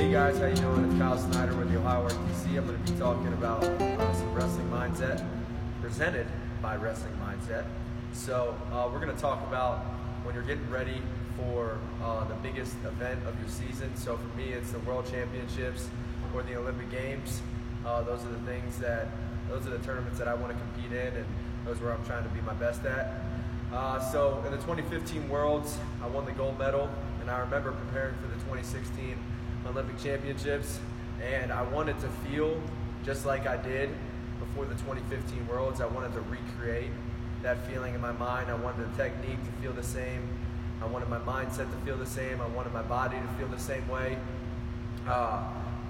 Hey guys, how you doing? It's Kyle Snyder with the Ohio RTC. I'm going to be talking about uh, some wrestling mindset presented by Wrestling Mindset. So uh, we're going to talk about when you're getting ready for uh, the biggest event of your season. So for me, it's the World Championships or the Olympic Games. Uh, those are the things that, those are the tournaments that I want to compete in, and those are where I'm trying to be my best at. Uh, so in the 2015 Worlds, I won the gold medal, and I remember preparing for the 2016 Olympic Championships, and I wanted to feel just like I did before the 2015 Worlds. I wanted to recreate that feeling in my mind. I wanted the technique to feel the same. I wanted my mindset to feel the same. I wanted my body to feel the same way. Uh,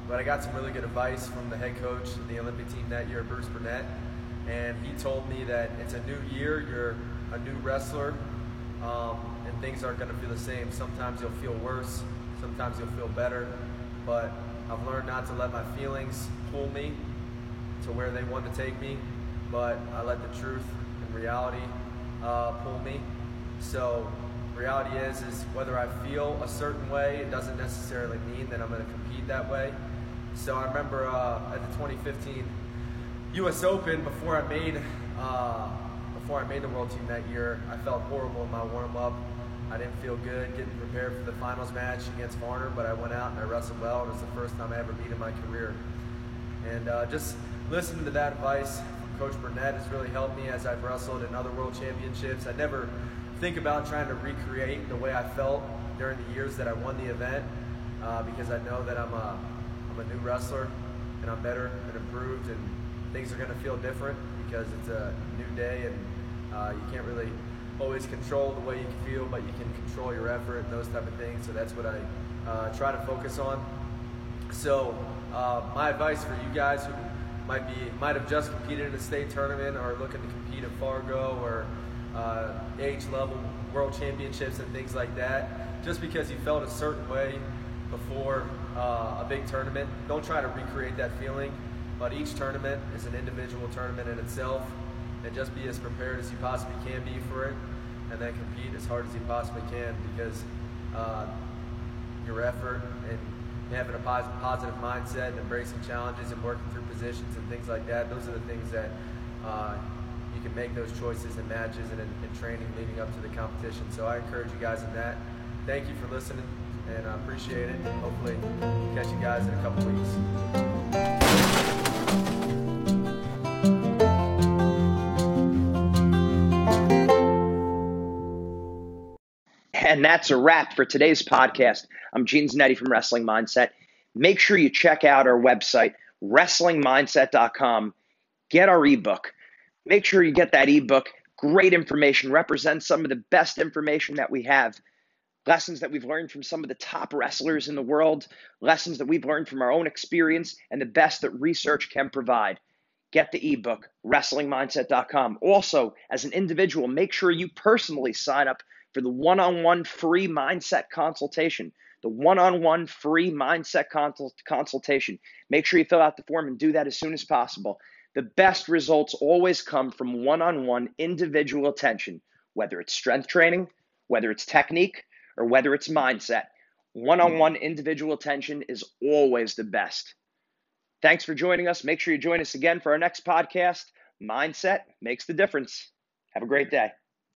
but I got some really good advice from the head coach of the Olympic team that year, Bruce Burnett, and he told me that it's a new year. You're a new wrestler, um, and things aren't going to feel the same. Sometimes you'll feel worse, sometimes you'll feel better, but I've learned not to let my feelings pull me to where they want to take me, but I let the truth and reality uh, pull me. So reality is, is whether I feel a certain way, it doesn't necessarily mean that I'm going to compete that way. So I remember uh, at the 2015 U.S. Open, before I made uh, before I made the world team that year, I felt horrible in my warm up. I didn't feel good getting prepared for the finals match against Varner, but I went out and I wrestled well. It was the first time I ever beat in my career. And uh, just listening to that advice from Coach Burnett has really helped me as I've wrestled in other world championships. I never think about trying to recreate the way I felt during the years that I won the event uh, because I know that I'm a, I'm a new wrestler and I'm better and improved and things are going to feel different because it's a new day and uh, you can't really always control the way you feel, but you can control your effort and those type of things. So that's what I uh, try to focus on. So uh, my advice for you guys who might be might have just competed in a state tournament or looking to compete at Fargo or uh, age level world championships and things like that, just because you felt a certain way before uh, a big tournament, don't try to recreate that feeling. But each tournament is an individual tournament in itself, and just be as prepared as you possibly can be for it, and then compete as hard as you possibly can because uh, your effort and having a positive mindset and embracing challenges and working through positions and things like that, those are the things that uh, you can make those choices in matches and in, in, training leading up to the competition. So I encourage you guys in that. Thank you for listening, and I appreciate it. Hopefully, catch you guys in a couple weeks. And that's a wrap for today's podcast. I'm Gene Zanetti from Wrestling Mindset. Make sure you check out our website, wrestlingmindset.com. Get our ebook. Make sure you get that ebook. Great information, represents some of the best information that we have. Lessons that we've learned from some of the top wrestlers in the world, lessons that we've learned from our own experience, and the best that research can provide. Get the ebook, wrestlingmindset.com. Also, as an individual, make sure you personally sign up for the one on one free mindset consultation. The one on one free mindset consult- consultation. Make sure you fill out the form and do that as soon as possible. The best results always come from one on one individual attention, whether it's strength training, whether it's technique, or whether it's mindset. One on one individual attention is always the best. Thanks for joining us. Make sure you join us again for our next podcast. Mindset makes the difference. Have a great day.